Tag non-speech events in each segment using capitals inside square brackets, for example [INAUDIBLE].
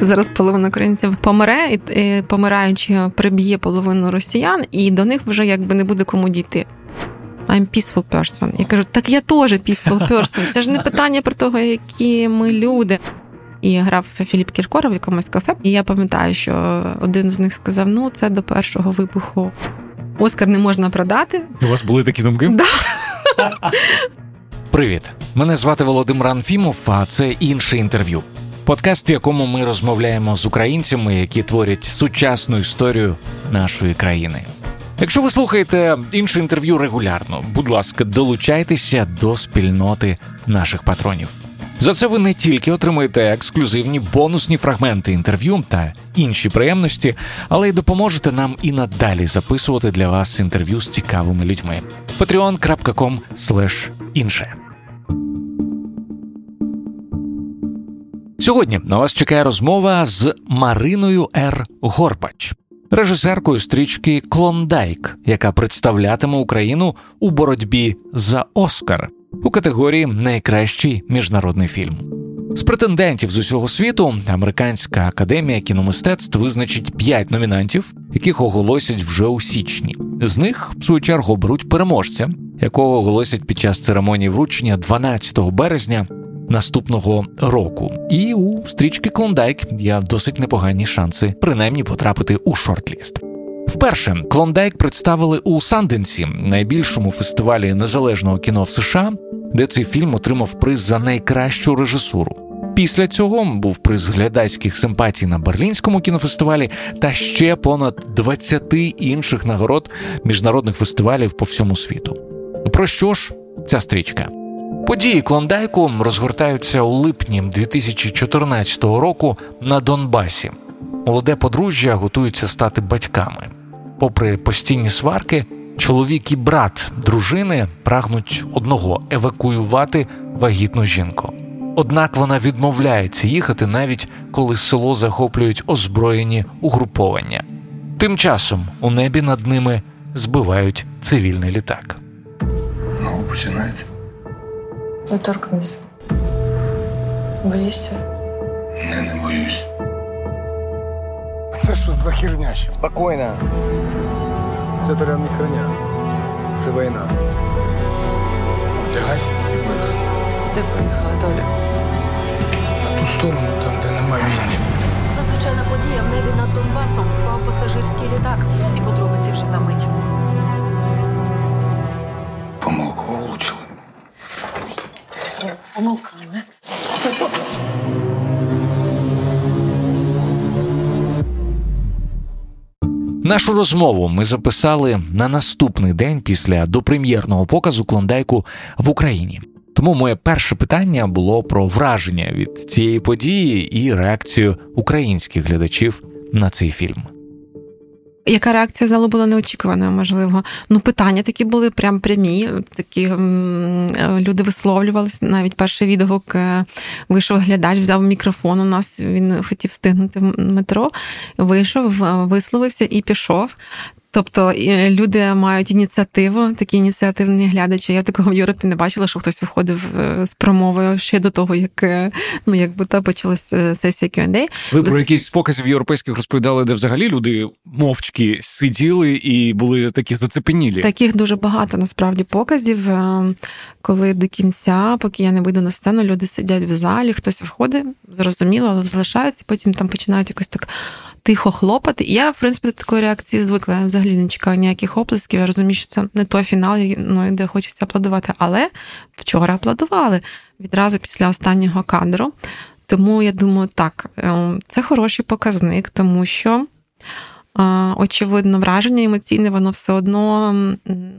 Зараз половина українців помре, і помираючи, приб'є половину росіян, і до них вже якби не буде кому дійти. I'm peaceful person. Я кажу, так я теж peaceful person. Це ж не [LAUGHS] питання про того, які ми люди. І грав Філіп Кіркоров в якомусь кафе. І я пам'ятаю, що один з них сказав: ну, це до першого вибуху. Оскар не можна продати. У вас були такі думки? Да. Привіт! Мене звати Володимир Анфімов, а це інше інтерв'ю. Подкаст, в якому ми розмовляємо з українцями, які творять сучасну історію нашої країни. Якщо ви слухаєте інше інтерв'ю регулярно, будь ласка, долучайтеся до спільноти наших патронів. За це ви не тільки отримуєте ексклюзивні бонусні фрагменти інтерв'ю та інші приємності, але й допоможете нам і надалі записувати для вас інтерв'ю з цікавими людьми. patreon.com інше. Сьогодні на вас чекає розмова з Мариною Р. Горбач, режисеркою стрічки Клондайк, яка представлятиме Україну у боротьбі за Оскар у категорії Найкращий міжнародний фільм. З претендентів з усього світу Американська академія кіномистецтв визначить п'ять номінантів, яких оголосять вже у січні. З них, в свою чергу, оберуть переможця, якого оголосять під час церемонії вручення 12 березня наступного року. І у стрічки Клондайк є досить непогані шанси принаймні потрапити у шортліст. Вперше Клондайк представили у Санденсі, найбільшому фестивалі незалежного кіно в США, де цей фільм отримав приз за найкращу режисуру. Після цього був приз глядацьких симпатій на Берлінському кінофестивалі та ще понад 20 інших нагород міжнародних фестивалів по всьому світу. Про що ж ця стрічка? Події Клондайку розгортаються у липні 2014 року на Донбасі. Молоде подружжя готуються стати батьками. Попри постійні сварки, чоловік і брат дружини прагнуть одного евакуювати вагітну жінку. Однак вона відмовляється їхати навіть коли село захоплюють озброєні угруповання. Тим часом у небі над ними збивають цивільний літак. Знову починається. Не торкнись. Боїшся? Не, не боюсь. Це що за херня ще? Спокойно. Це Толян не херня. Це війна. Одягайся і поїхав. Куди поїхала доля? На ту сторону, там, де нема війни. Надзвичайна подія в небі над Донбасом впав пасажирський літак. Всі подробиці вже за мить. Помилку влучили. Помилками. Нашу розмову ми записали на наступний день після допрем'єрного показу клондайку в Україні. Тому моє перше питання було про враження від цієї події і реакцію українських глядачів на цей фільм. Яка реакція залу була неочікуваною, можливо. Ну, питання такі були прям прямі. Такі люди висловлювалися. Навіть перший відгук е, вийшов глядач, взяв мікрофон у нас. Він хотів встигнути в метро, вийшов, висловився і пішов. Тобто люди мають ініціативу, такі ініціативні глядачі. Я такого в Європі не бачила, що хтось виходив е, з промовою ще до того, як е, ну якби та почалася е, сесія Q&A. Ви про якісь показів європейських розповідали, де взагалі люди мовчки сиділи і були такі зацепенілі. Таких дуже багато насправді показів, коли до кінця, поки я не вийду на сцену, люди сидять в залі, хтось входить, зрозуміло, але залишається, потім там починають якось так тихо хлопати. І я, в принципі, до такої реакції звикла. Я взагалі не чекаю ніяких оплесків. Я розумію, що це не той фінал, ну, де хочеться аплодувати. Але вчора аплодували відразу після останнього кадру. Тому я думаю, так, ем, це хороший показник, тому що. Очевидно, враження емоційне, воно все одно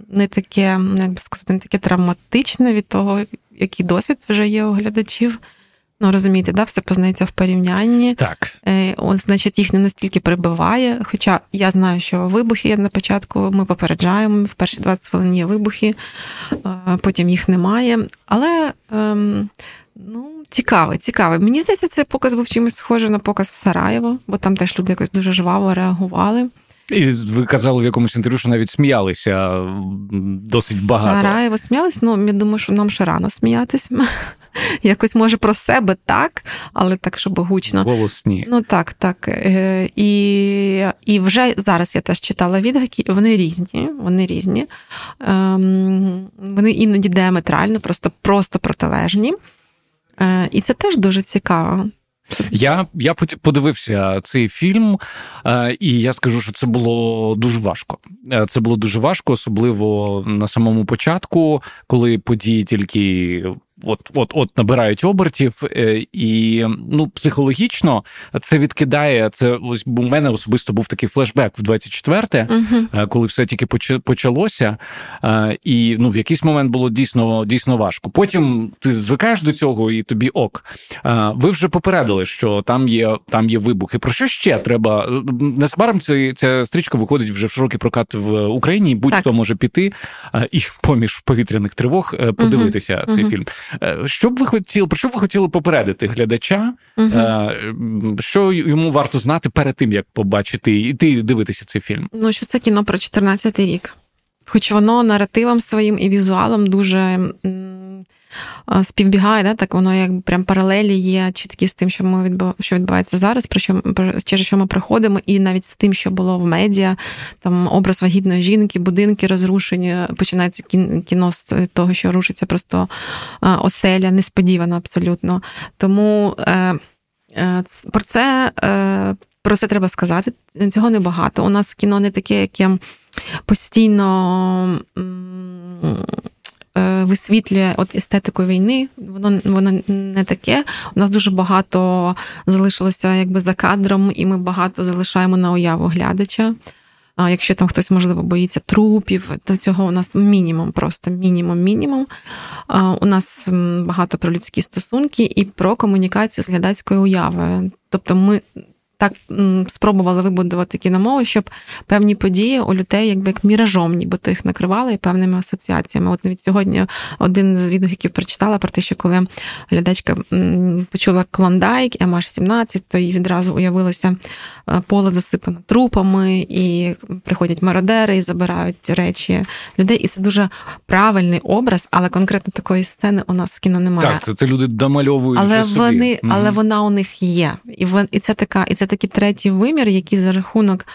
не таке, ну, як би сказати, не таке травматичне від того, який досвід вже є у глядачів. Ну, розумієте, да, все познається в порівнянні. Так. Е, от, Значить, їх не настільки прибиває. Хоча я знаю, що вибухи є на початку, ми попереджаємо, в перші 20 хвилин є вибухи, е, потім їх немає. Але ем, ну, цікавий, цікавий. Мені здається, цей показ був чимось схожий на показ Сараєво, бо там теж люди якось дуже жваво реагували. І ви казали в якомусь інтерв'ю, що навіть сміялися досить багато. Сараєво сміялись, ну я думаю, що нам ще рано сміятись. [LAUGHS] якось може про себе так, але так, щоб гучно. Голосні. Ну так, так. Е, І і вже зараз я теж читала відгуки, вони різні. Вони різні. Ем, Вони іноді діаметрально, просто, просто протилежні. Е, І це теж дуже цікаво. Я я подивився цей фільм, е, і я скажу, що це було дуже важко. Це було дуже важко, особливо на самому початку, коли події тільки от от от набирають обертів, е, і ну психологічно це відкидає. Це ось у мене особисто був такий флешбек в 24-те, uh коли все тільки почалося, е, і ну в якийсь момент було дійсно дійсно важко. Потім ти звикаєш до цього, і тобі ок. Ви вже попередили, що там є там є вибухи. Про що ще треба? Незабаром ця, ця стрічка виходить вже в широкий прокат в Україні. Будь-хто може піти і поміж повітряних тривог подивитися uh цей uh фільм. Е, що б ви хотіли, про що б ви хотіли попередити глядача? Угу. Що йому варто знати перед тим, як побачити і ти дивитися цей фільм? Ну, що це кіно про 14-й рік. Хоч воно наративом своїм і візуалом дуже співбігає, да, так воно як прям паралелі є чіткі з тим, що ми відбув, що відбувається зараз, про що через що ми проходимо, і навіть з тим, що було в медіа, там образ вагітної жінки, будинки розрушені. Починається кіно з того, що рушиться просто оселя, несподівано абсолютно. Тому е, е, про це. Е, про це треба сказати. Цього небагато. У нас кіно не таке, яке постійно висвітлює от естетику війни. Воно воно не таке. У нас дуже багато залишилося якби за кадром, і ми багато залишаємо на уяву глядача. А якщо там хтось, можливо, боїться трупів, то цього у нас мінімум, просто мінімум-мінімум. У нас багато про людські стосунки і про комунікацію з глядацькою уявою. Тобто ми так спробували вибудувати кіномову, щоб певні події у людей якби як міражом, нібито їх накривали і певними асоціаціями. От навіть сьогодні один з відгуків прочитала про те, що коли глядачка почула клондайк, МH17, то їй відразу уявилося е, поле засипане трупами, і приходять мародери і забирають речі людей. І це дуже правильний образ, але конкретно такої сцени у нас в кіно немає. Так, це, це люди домальовують. Але вже вони, собі. але вона у них є. І і це така, і це такий третій вимір, який за рахунок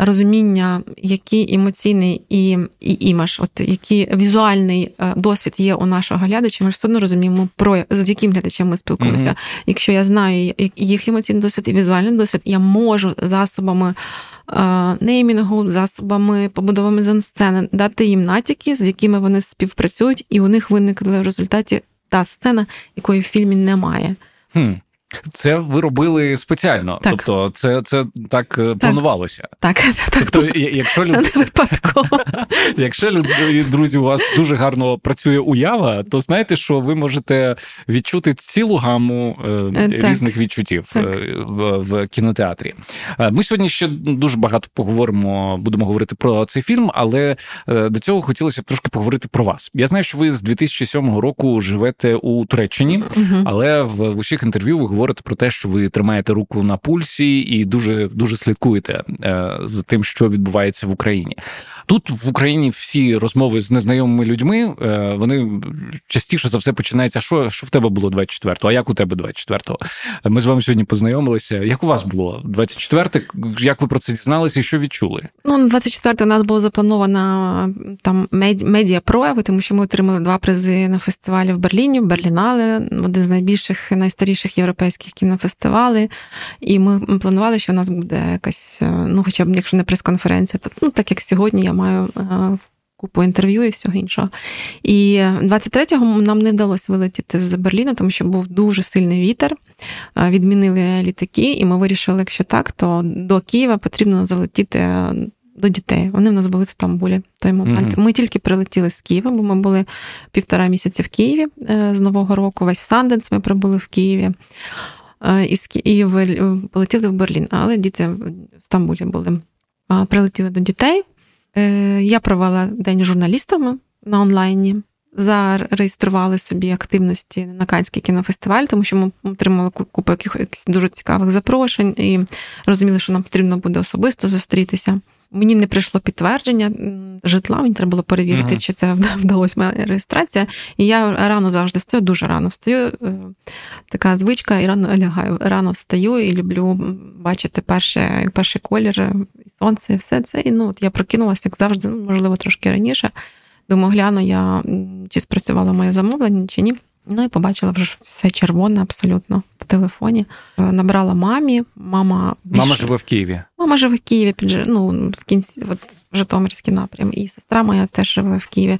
розуміння, який емоційний і і імаж, от який візуальний е, досвід є у нашого глядача, ми ж все одно розуміємо, про з яким глядачем ми спілкуємося. Mm-hmm. Якщо я знаю їх емоційний досвід і візуальний досвід, я можу засобами. Неймінгу, засобами побудовими зонсцени, дати їм натяки, з якими вони співпрацюють, і у них виникла в результаті та сцена, якої в фільмі немає. Hmm. Це ви робили спеціально, так. тобто це це так, е, так планувалося. Так, це так. Тобто, якщо люд... Це не випадково. [LAUGHS] Якщо друзі, у вас дуже гарно працює уява, то знаєте, що ви можете відчути цілу гаму е, е різних відчуттів в, в кінотеатрі. Ми сьогодні ще дуже багато поговоримо, будемо говорити про цей фільм, але до цього хотілося б трошки поговорити про вас. Я знаю, що ви з 2007 року живете у Туреччині, угу. але в усіх інтерв'ю ви говорите про те, що ви тримаєте руку на пульсі і дуже дуже слідкуєте е, за тим, що відбувається в Україні. Тут в Україні всі розмови з незнайомими людьми е, вони частіше за все починаються. Що що в тебе було 24-го, А як у тебе 24-го? Ми з вами сьогодні познайомилися. Як у вас було 24-те? Як ви про це дізналися і що відчули? Ну 24 у нас було заплановано там медіа прояви, тому що ми отримали два призи на фестивалі в Берліні, Берлінале, один з найбільших найстаріших європейських кінофестивалей. І ми планували, що у нас буде якась, е, ну хоча б якщо не прес-конференція, то ну так як сьогодні я маю е, купу інтерв'ю і всього іншого. І 23-го нам не вдалося вилетіти з Берліна, тому що був дуже сильний вітер. Е, відмінили літаки, і ми вирішили, якщо так, то до Києва потрібно залетіти. До дітей. Вони в нас були в Стамбулі в той момент. Uh-huh. Ми тільки прилетіли з Києва, бо ми були півтора місяці в Києві е, з Нового року. Весь Санденс ми прибули в Києві. І полетіли в Берлін, але діти в Стамбулі були. Прилетіли до дітей. Е, я провела день журналістами на онлайні. Зареєстрували собі активності на Канський кінофестиваль, тому що ми отримали купу якихось дуже цікавих запрошень і розуміли, що нам потрібно буде особисто зустрітися. Мені не прийшло підтвердження житла, мені треба було перевірити, uh-huh. чи це вдалося моя реєстрація. І я рано завжди встаю, дуже рано встаю. Е, така звичка, і рано лягаю. Рано встаю і люблю бачити перше, перший колір, сонце, і все це. І ну, от я прокинулася, як завжди, ну, можливо, трошки раніше. Думаю, гляну я, чи спрацювало моє замовлення, чи ні. Ну і побачила вже все червоне абсолютно в телефоні. Е, набрала мамі. Мама більш... Мама живе в Києві. Мама живе в Києві, під ну, в кінці, от в Житомирський напрям. І сестра моя теж живе в Києві.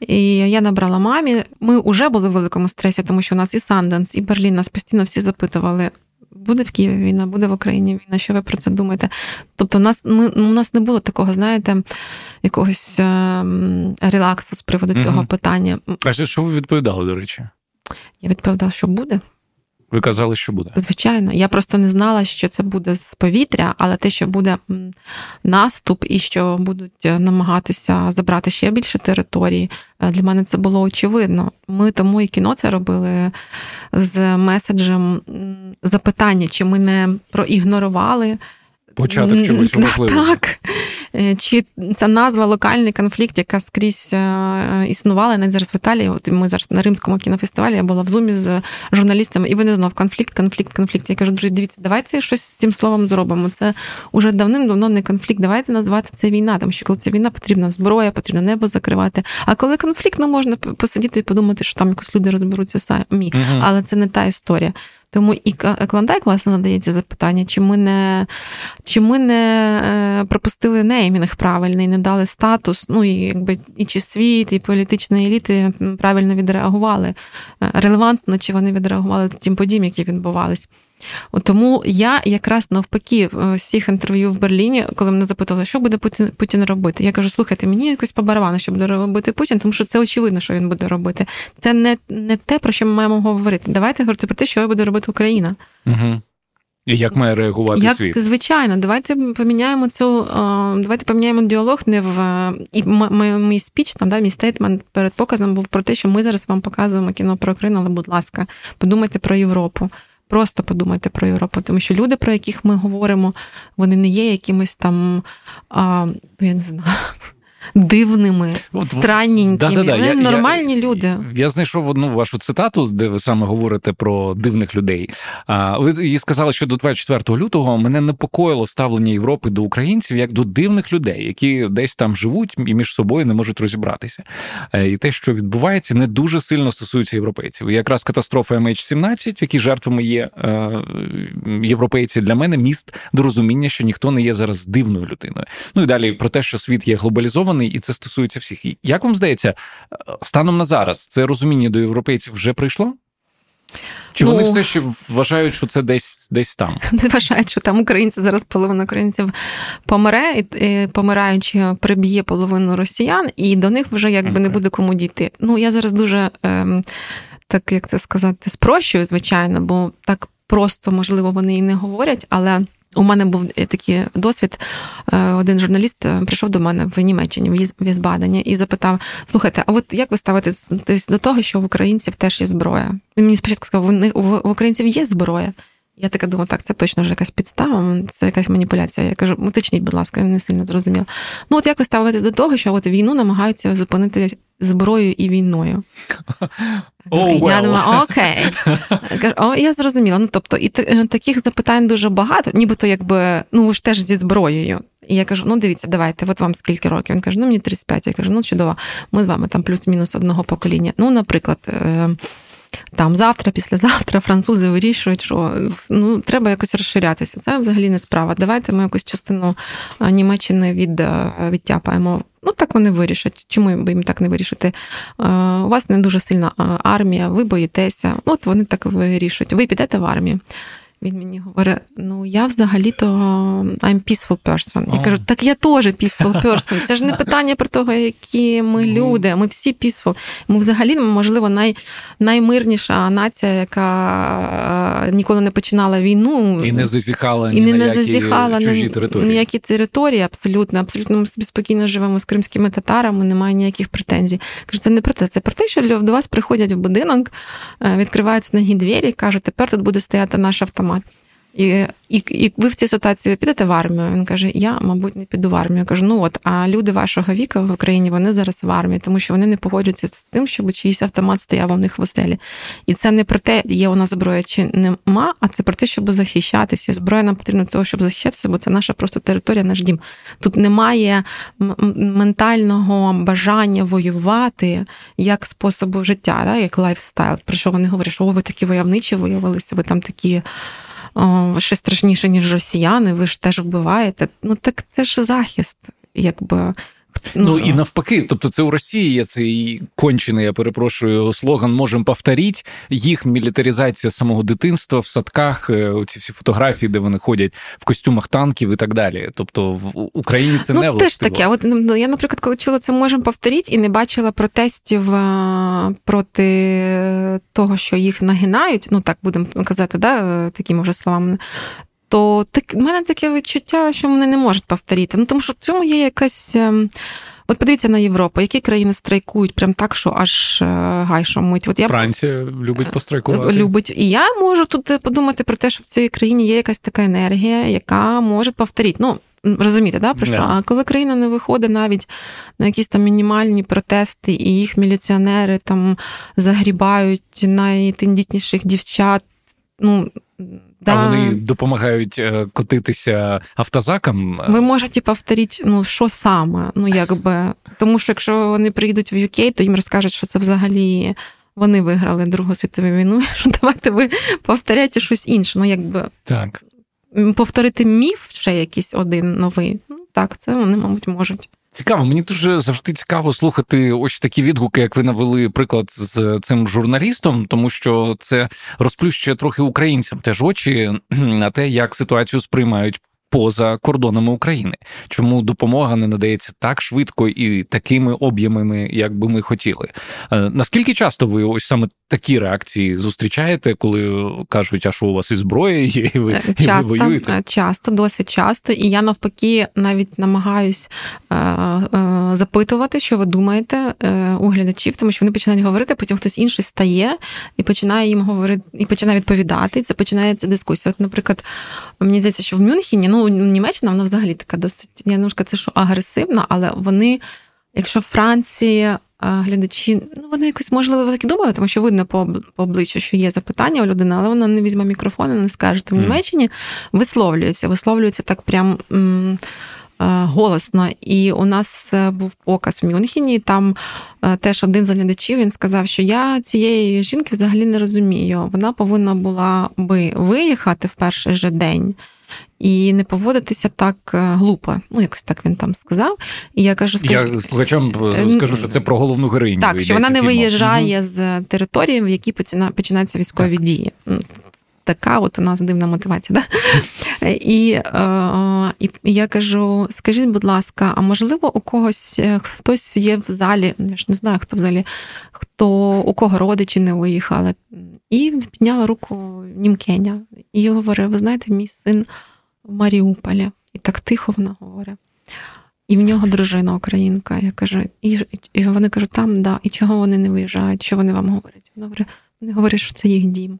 І я набрала мамі. Ми вже були в великому стресі, тому що у нас і Санденс, і Берлін нас постійно всі запитували. Буде в Києві війна, буде в Україні війна, що ви про це думаєте? Тобто, у нас ми, у нас не було такого, знаєте, якогось е, релаксу з приводу цього угу. питання. А що ви відповідали, до речі? Я відповідала, що буде. Ви казали, що буде? Звичайно, я просто не знала, що це буде з повітря, але те, що буде наступ і що будуть е, намагатися забрати ще більше території, е, для мене це було очевидно. Ми тому і кіно це робили з меседжем запитання, чи ми не проігнорували початок чогось [LAUGHS] важливого. Так. Е, чи ця назва локальний конфлікт, яка скрізь е, існувала навіть зараз в Італії? От ми зараз на Римському кінофестивалі я була в зумі з журналістами, і вони знов конфлікт, конфлікт, конфлікт. Я кажу, друзі, дивіться, давайте щось з цим словом зробимо. Це уже давним-давно не конфлікт. Давайте назвати це війна, тому що коли це війна, потрібна зброя, потрібно небо закривати. А коли конфлікт, ну можна посидіти і подумати, що там якось люди розберуться самі. Угу. Але це не та історія. Тому і Клондайк, власне, задається запитання, чи ми не чи ми не е, пропустили неймінг правильний, не дали статус, ну і якби і чи світ, і політична еліти правильно відреагували, е, релевантно, чи вони відреагували тим подіям, які відбувались. Тому я якраз навпаки е, всіх інтерв'ю в Берліні, коли мене запитали, що буде Путін Путін робити, я кажу, слухайте, мені якось по барабану, що буде робити Путін, тому що це очевидно, що він буде робити. Це не не те, про що ми маємо говорити. Давайте говорити про те, що буде робити Україна. Угу. І як має реагувати як, світ? Звичайно, давайте поміняємо цю, е, давайте поміняємо діалог не в і мій спіч, там да, мій стейтмент перед показом був про те, що ми зараз вам показуємо кіно про Україну, але, будь ласка, подумайте про Європу. Просто подумайте про Європу, тому що люди, про яких ми говоримо, вони не є якимось там, а, ну, я не знаю, дивними, От, странненькими. Да, да, да. нормальні я, люди. Я, я знайшов одну вашу цитату, де ви саме говорите про дивних людей. А, Ви їй сказали, що до 24 лютого мене непокоїло ставлення Європи до українців як до дивних людей, які десь там живуть і між собою не можуть розібратися. Е, і те, що відбувається, не дуже сильно стосується європейців. І якраз катастрофа MH17, в якій жертвами є е, європейці, для мене міст до розуміння, що ніхто не є зараз дивною людиною. Ну і далі про те, що світ є глобалізований сформований, і це стосується всіх. Як вам здається, станом на зараз це розуміння до європейців вже прийшло? Чи ну, вони все ще вважають, що це десь десь там? [LAUGHS] Не вважають, що там українці зараз половина українців помре, і помираючи, приб'є половину росіян, і до них вже якби okay. не буде кому дійти. Ну я зараз дуже ем, так як це сказати, спрощую, звичайно, бо так просто можливо вони і не говорять, але. У мене був е, такий досвід. Е, один журналіст е, прийшов до мене в Німеччині, в Візбадені, і запитав: слухайте, а от як ви ставитесь до того, що в українців теж є зброя? Він мені спочатку сказав, в українців є зброя. Я така думаю, так, це точно вже якась підстава, це якась маніпуляція. Я кажу, уточніть, будь ласка, я не сильно зрозуміла. Ну, от як ви ставитесь до того, що от війну намагаються зупинити зброєю і війною? Oh, well. Я думаю, окей. О, я зрозуміла. Ну, тобто, і е, таких запитань дуже багато, нібито якби, ну, ви ж теж зі зброєю. І я кажу: ну дивіться, давайте, от вам скільки років. Він каже, ну мені 35. Я кажу, ну чудово, ми з вами там плюс-мінус одного покоління. Ну, наприклад. Е, там завтра, післязавтра французи вирішують, що ну треба якось розширятися. Це взагалі не справа. Давайте ми якусь частину Німеччини від, відтяпаємо. Ну так вони вирішать. Чому би їм так не вирішити? У вас не дуже сильна армія, ви боїтеся. От вони так вирішують. Ви підете в армію. Він мені говорить: ну я взагалі-то I'm peaceful person. Я кажу, так я теж peaceful person. Це ж не [LAUGHS] питання про того, які ми люди. Ми всі peaceful. Ми взагалі, можливо, най, наймирніша нація, яка ніколи не починала війну і не зазіхала і ні не, на зазіхала чужі території. ніякі території. Абсолютно, абсолютно ми собі спокійно живемо з кримськими татарами, немає ніяких претензій. Кажу, це не про те, це про те, що до вас приходять в будинок, е, відкриваються ноги двері, кажуть, тепер тут буде стояти наш автомат. І, і, і ви в цій ситуації підете в армію. Він каже: Я, мабуть, не піду в армію. Я кажу, ну от, а люди вашого віку в Україні вони зараз в армії, тому що вони не погоджуються з тим, щоб чиїсь автомат стояв у них в оселі. І це не про те, є у нас зброя чи нема, а це про те, щоб захищатися. Зброя нам потрібна для того, щоб захищатися, бо це наша просто територія, наш дім. Тут немає ментального бажання воювати як способу життя, да, як лайфстайл. Про що вони говорять, що о, ви такі войовничі виявилися, ви там такі о, ще страшніше, ніж росіяни, ви ж теж вбиваєте. Ну так це ж захист, якби. Ну, ну і навпаки, тобто це у Росії є цей кончений, я перепрошую, слоган можемо повторить. Їх мілітаризація самого дитинства в садках, е, ці всі фотографії, де вони ходять в костюмах танків і так далі. Тобто в Україні це ну, не властиво. теж таке. От ну, я, наприклад, коли чула це можемо повторіть і не бачила протестів е, проти того, що їх нагинають. Ну так будемо казати, да, е, такими вже словами то так, в мене таке відчуття, що вони не можуть повторити. Ну тому що в цьому є якась. Ем, от подивіться на Європу, які країни страйкують прям так, що аж е, гай шумить. От я Франція любить пострайкувати. Любить. І я можу тут подумати про те, що в цій країні є якась така енергія, яка може повторити. Ну, розумієте, да, про що? Yeah. А коли країна не виходить навіть на якісь там мінімальні протести, і їх міліціонери там загрібають найтендітніших дівчат, ну. Да. А вони допомагають е, котитися автозакам. Ви можете повторити, ну що саме? Ну якби тому, що якщо вони приїдуть в UK, то їм розкажуть, що це взагалі вони виграли Другу світову війну. [LAUGHS] Що давайте ви повторяйте щось інше. Ну якби так повторити міф ще якийсь один новий. Ну так, це вони, мабуть, можуть. Цікаво, мені дуже завжди цікаво слухати ось такі відгуки, як ви навели приклад з цим журналістом, тому що це розплющує трохи українцям теж очі на те, як ситуацію сприймають поза кордонами України. Чому допомога не надається так швидко і такими об'ємами, як би ми хотіли? Е, наскільки часто ви ось саме такі реакції зустрічаєте, коли кажуть, а що у вас і зброя є, і ви, часто, і ви воюєте? Часто, досить часто. І я навпаки навіть намагаюсь е, е, запитувати, що ви думаєте е, у глядачів, тому що вони починають говорити, потім хтось інший стає і починає їм говорити, і починає відповідати. І це починається дискусія. От, наприклад, мені здається, що в Мюнхені, ну Німеччина, вона взагалі така досить, я не можу сказати, що агресивна, але вони, якщо Франції глядачі, ну вони якось можливо так і думали, тому що видно по по обличчю, що є запитання у людини, але вона не візьме мікрофон і не скаже. То в Німеччині висловлюється, висловлюється так прям. М- Голосно, і у нас е, був показ в Мюнхені. Там е, теж один з глядачів він сказав, що я цієї жінки взагалі не розумію. Вона повинна була би виїхати в перший же день і не поводитися так е, глупо. Ну, якось так він там сказав. І я кажу, скажу, я слухачам е, скажу, що це про головну героїню. Так, що вона не фільму. виїжджає угу. з території, в якій починаються військові так. дії. Така от у нас дивна мотивація. Да? І е, і я кажу: скажіть, будь ласка, а можливо, у когось хтось є в залі, я ж не знаю, хто в залі, хто у кого родичі не виїхали. І підняла руку Німкеня і говорить: ви знаєте, мій син в Маріуполі. І так тихо вона говорить. І в нього дружина українка. Я кажу, і і вони кажуть, там, да, і чого вони не виїжджають, що вони вам говорять? Вони говорять, вони говорять, що це їх дім.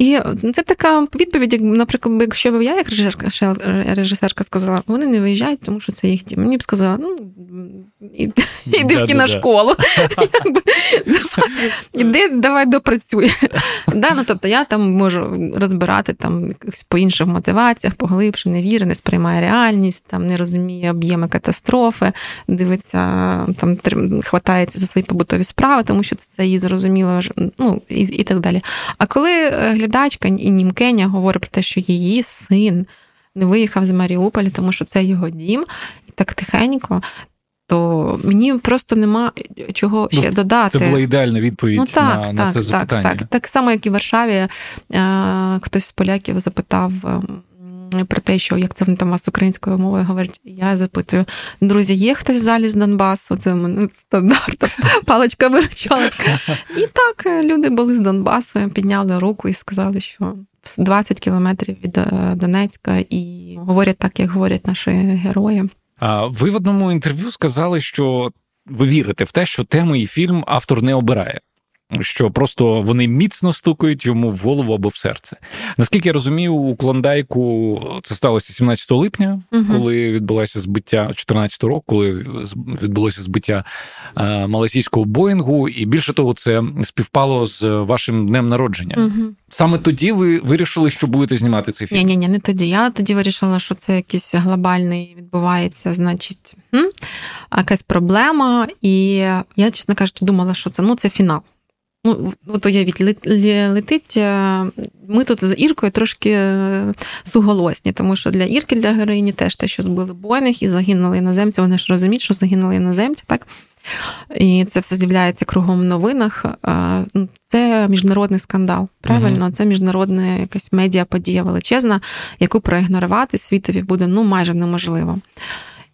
І це така відповідь, як, наприклад, якщо б я, як режисерка, режисерка сказала, вони не виїжджають, тому що це їх дім. Мені б сказала, ну [LAUGHS] іди в кіношколу. [LAUGHS] Іди, давай допрацюй. Ну, тобто я там можу розбирати там по інших мотиваціях, поглибше, не вірить, не сприймає реальність, там не розуміє об'єми катастрофи, дивиться, там хватається за свої побутові справи, тому що це їй зрозуміло, ну і, і так далі. А коли е, і німкеня говорить про те, що її син не виїхав з Маріуполя, тому що це його дім, і так тихенько. То мені просто нема чого ще ну, додати. Це була ідеальна відповідь ну, так, на, так, на це запитання. Так, так. Так само, як і в Варшаві, е, хтось з поляків запитав ем, про те, що як це вони там вас українською мовою говорять. Я запитую: друзі, є хтось в залі з Донбасу? Це в мене стандарт, [LAUGHS] паличка виручалочка. І так е, люди були з Донбасу, підняли руку і сказали, що 20 кілометрів від е, Донецька, і говорять так, як говорять наші герої. А ви в одному інтерв'ю сказали, що ви вірите в те, що тему і фільм автор не обирає. Що просто вони міцно стукають йому в голову або в серце. Наскільки я розумію, у Клондайку це сталося 17 липня, Угу. коли відбулося збиття 14 року, коли відбулося збиття е, малазійського Боїнгу, і більше того, це співпало з вашим днем народження. Угу. Саме тоді ви вирішили, що будете знімати цей фільм. Ні, ні, ні, не тоді. Я тоді вирішила, що це якийсь глобальний відбувається, значить, якась проблема. І я, чесно кажучи, думала, що це ну це фінал. Ну, от уявіть, лет- летить. е, Ми тут з Іркою трошки е, суголосні, тому що для Ірки, для героїні теж те, що збили Боїнг і загинули іноземці. Вони ж розуміють, що загинули іноземці, так? І це все з'являється кругом в новинах. Е, ну, Це міжнародний скандал. Правильно, це міжнародна якась медіаподія величезна, яку проігнорувати світові буде ну майже неможливо.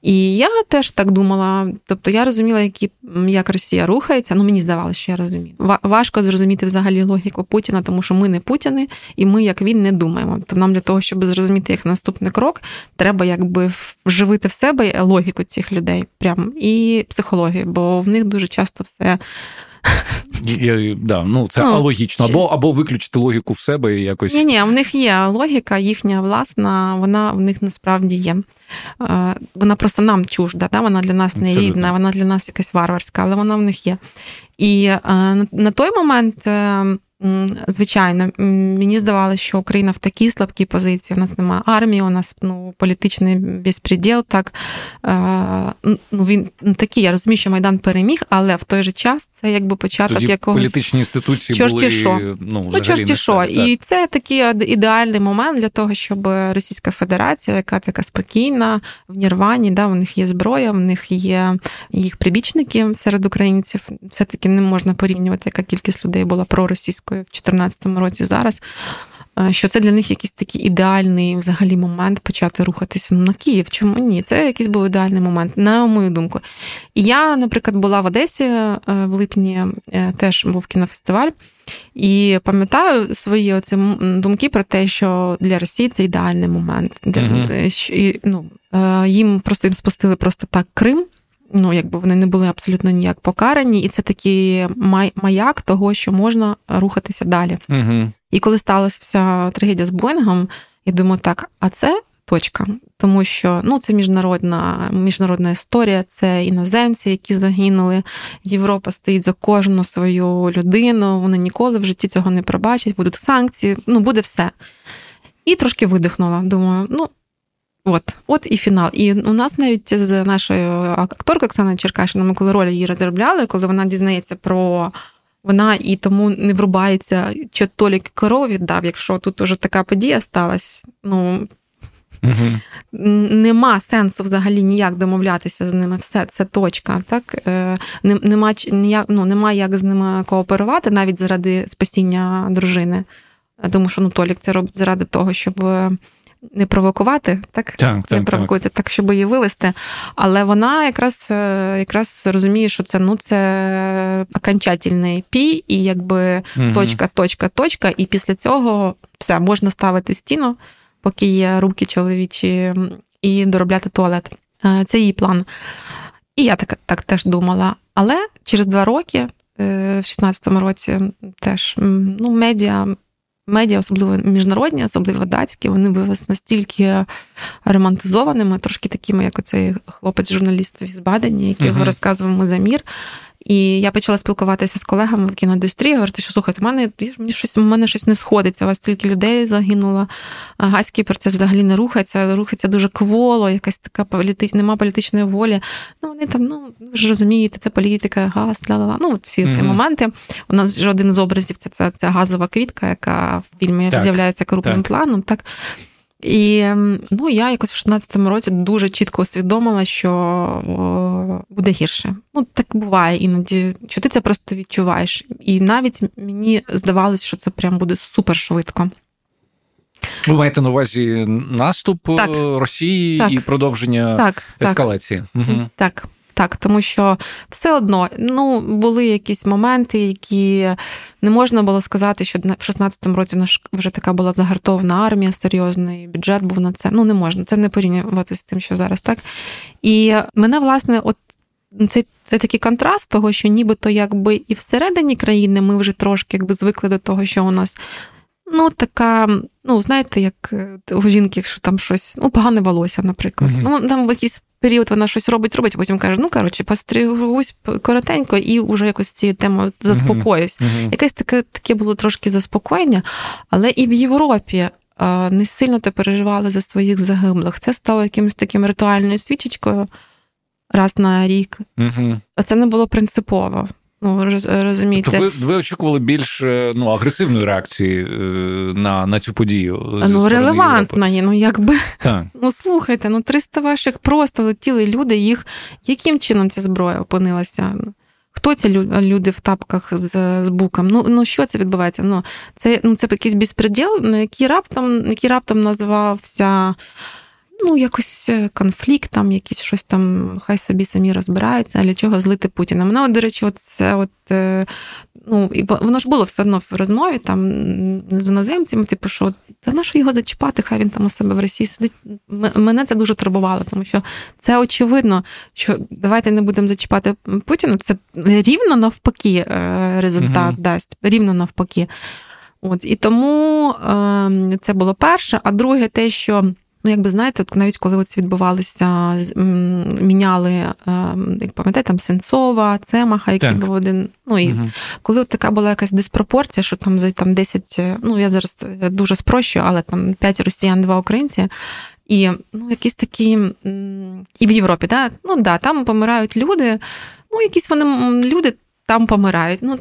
І я теж так думала. Тобто я розуміла, які, як Росія рухається. Ну мені здавалося, що я розумію. Ва- Важко зрозуміти взагалі логіку Путіна, тому що ми не Путіни, і ми, як він, не думаємо. Тобто нам для того, щоб зрозуміти їх наступний крок, треба якби вживити в себе логіку цих людей, прям і психологію, бо в них дуже часто все да, ну, це Ну, алогічно. чи- Або, або виключити логіку в себе і якось. Ні, ні, в них є логіка, їхня власна, вона в них насправді є. Е, Вона просто нам чужда, да? вона для нас не Абсолютно. рідна, вона для нас якась варварська, але вона в них є. І е, на- той момент, е, звичайно, мені здавалося, що Україна в такій слабкій позиції. У нас немає армії, у нас ну, політичний безпреділ. Так, ну, він такий, я розумію, що Майдан переміг, але в той же час це якби початок Тоді якогось. політичні інституції Чорті були що. ну, Ну, чорті що. те, так. І це такий ідеальний момент для того, щоб Російська Федерація, яка така спокійна, в Нірвані, да, у них є зброя, в них є їх прибічники серед українців. Все-таки не можна порівнювати, яка кількість людей була проросійською в 2014 році зараз. Е, Що це для них якийсь такий ідеальний взагалі момент почати рухатися на Київ. Чому ні? Це якийсь був ідеальний момент, на мою думку. І я, наприклад, була в Одесі е, в липні, е, теж був кінофестиваль. І пам'ятаю свої оці думки про те, що для Росії це ідеальний момент. Для, що- і, ну, їм просто їм спустили просто так Крим. Ну, якби вони не були абсолютно ніяк покарані, і це такий маяк того, що можна рухатися далі. Угу. І коли сталася вся трагедія з Боїнгом, я думаю, так, а це точка. Тому що ну, це міжнародна, міжнародна історія, це іноземці, які загинули. Європа стоїть за кожну свою людину, вони ніколи в житті цього не пробачать, будуть санкції, ну, буде все. І трошки видихнула. Думаю, ну. От, от і фінал. І у нас навіть з нашою акторкою Оксаною Черкашиною, ми коли роль її розробляли, коли вона дізнається про вона і тому не врубається, що Толік корову віддав, якщо тут уже така подія сталася. Ну Угу. нема сенсу взагалі ніяк домовлятися з ними. Все це точка. Так Е, нема ніяк, ну нема як з ними кооперувати навіть заради спасіння дружини. Тому що ну Толік це робить заради того, щоб. Не провокувати, так? Так, не так, так. провокуйте, так, щоб її вивести. Але вона якраз, е, якраз розуміє, що це ну це окончательний пій, і якби Мгм. точка, точка, точка. І після цього все можна ставити стіну, поки є руки чоловічі, і доробляти туалет. Е, Це її план. І я так, так теж думала. Але через два роки, е, в 16-му році, теж ну, медіа. Медіа, особливо міжнародні, особливо датські, вони виявилися настільки романтизованими, трошки такими, як оцей хлопець-журналіст із Бадені, який Мгм. розказував ми за мір. І я почала спілкуватися з колегами в кіноіндустрії, говорити, що слухайте, в мене мені щось, у мене щось не сходиться. У вас стільки людей загинуло. а Гайський процес взагалі не рухається, рухається дуже кволо, якась така політич... нема політичної волі. Ну, вони там, ну ви ж розумієте, це політика, газ, ла-ла-ла. Ну, всі ці Мгм. моменти. У нас ж один з образів це, це, це газова квітка, яка в фільмі Так, з'являється крупним так. планом. Так. І ну, я якось в 16-му році дуже чітко усвідомила, що о, буде гірше. Ну, так буває іноді, що ти це просто відчуваєш. І навіть мені здавалось, що це прям буде супер швидко. Ви маєте на увазі наступ Так. е, Росії Так. і продовження Так, так. ескалації. Угу. Так, так, тому що все одно ну, були якісь моменти, які не можна було сказати, що в 16-му році вже така була загартована армія серйозна, і бюджет був на це. Ну, не можна, це не порівнювати з тим, що зараз, так? І мене, власне, от це, це такий контраст того, що нібито якби і всередині країни ми вже трошки якби звикли до того, що у нас. Ну, така, ну, знаєте, як е, у жінки, якщо там щось, ну, погане волосся, наприклад. Мгм. Ну, там в якийсь період вона щось робить, робить, а потім каже: ну, коротше, постригусь коротенько і вже якось цією темою заспокоюсь. Мгм. Якесь таке, таке було трошки заспокоєння, але і в Європі не сильно то переживали за своїх загиблих. Це стало якимось таким ритуальною свічечкою раз на рік. А це не було принципово. Ну, роз- розумієте. То ви, ви очікували більш е, ну, агресивної реакції е, на, на цю подію? ну, Європи? ну якби. Так. [LAUGHS] Ну слухайте, ну 300 ваших просто летіли люди. Їх яким чином ця зброя опинилася? Хто ці люди в тапках з, з буком? Ну, ну що це відбувається? Ну це ну це якийсь безпреділ, який раптом, який раптом називався. Ну, якось е, конфлікт, там, якісь щось там, хай собі самі розбираються, а для чого злити Путіна. Мене, от, до речі, от це от, е, ну, і воно ж було все одно в розмові там з іноземцями, типу, що та на що його зачіпати, хай він там у себе в Росії сидить. Мене це дуже турбувало, тому що це очевидно, що давайте не будемо зачіпати Путіна. Це рівно навпаки е, результат Мгм. дасть, рівно навпаки. От, і тому е, це було перше. А друге, те, що. Ну, якби знаєте, навіть коли з- м, міняли, е, як пам'ятаєте, там Сенцова, Цемаха, який Так. був один. Ну і Мгм. коли от така була якась диспропорція, що там за там 10, е, ну я зараз е, дуже спрощую, але там 5 росіян, 2 українці. І ну, якісь такі, і в Європі, да? ну да, там помирають люди, ну, якісь вони люди там помирають. Ну,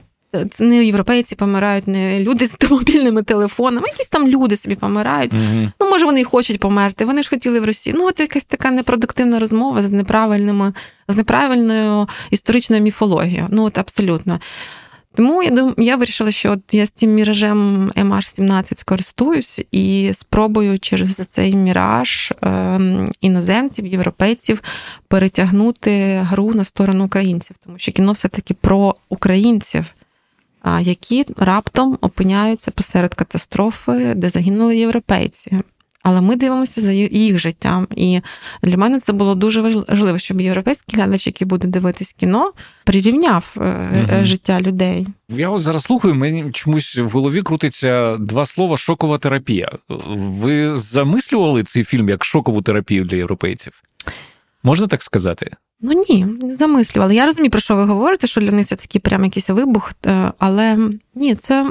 це не європейці помирають, не люди з мобільними телефонами, якісь там люди собі помирають. Мгм. Ну, може, вони і хочуть померти. Вони ж хотіли в Росії. Ну, от якась така непродуктивна розмова з неправильними, з неправильною історичною міфологією. Ну, от абсолютно. Тому я дум, я вирішила, що от я з цим міражем MH17 скористуюсь і спробую через цей міраж ем, іноземців, європейців перетягнути гру на сторону українців, тому що кіно все-таки про українців, які раптом опиняються посеред катастрофи, де загинули європейці. Але ми дивимося за їх життям. І для мене це було дуже важливо, щоб європейський глядач, який буде дивитись кіно, прирівняв е, життя людей. Я ось зараз слухаю, мені чомусь в голові крутиться два слова шокова терапія. Ви замислювали цей фільм як шокову терапію для європейців? Можна так сказати? Ну ні, не замислювала. Я розумію, про що ви говорите, що для них це такий прям якийсь вибух, е, але ні, це,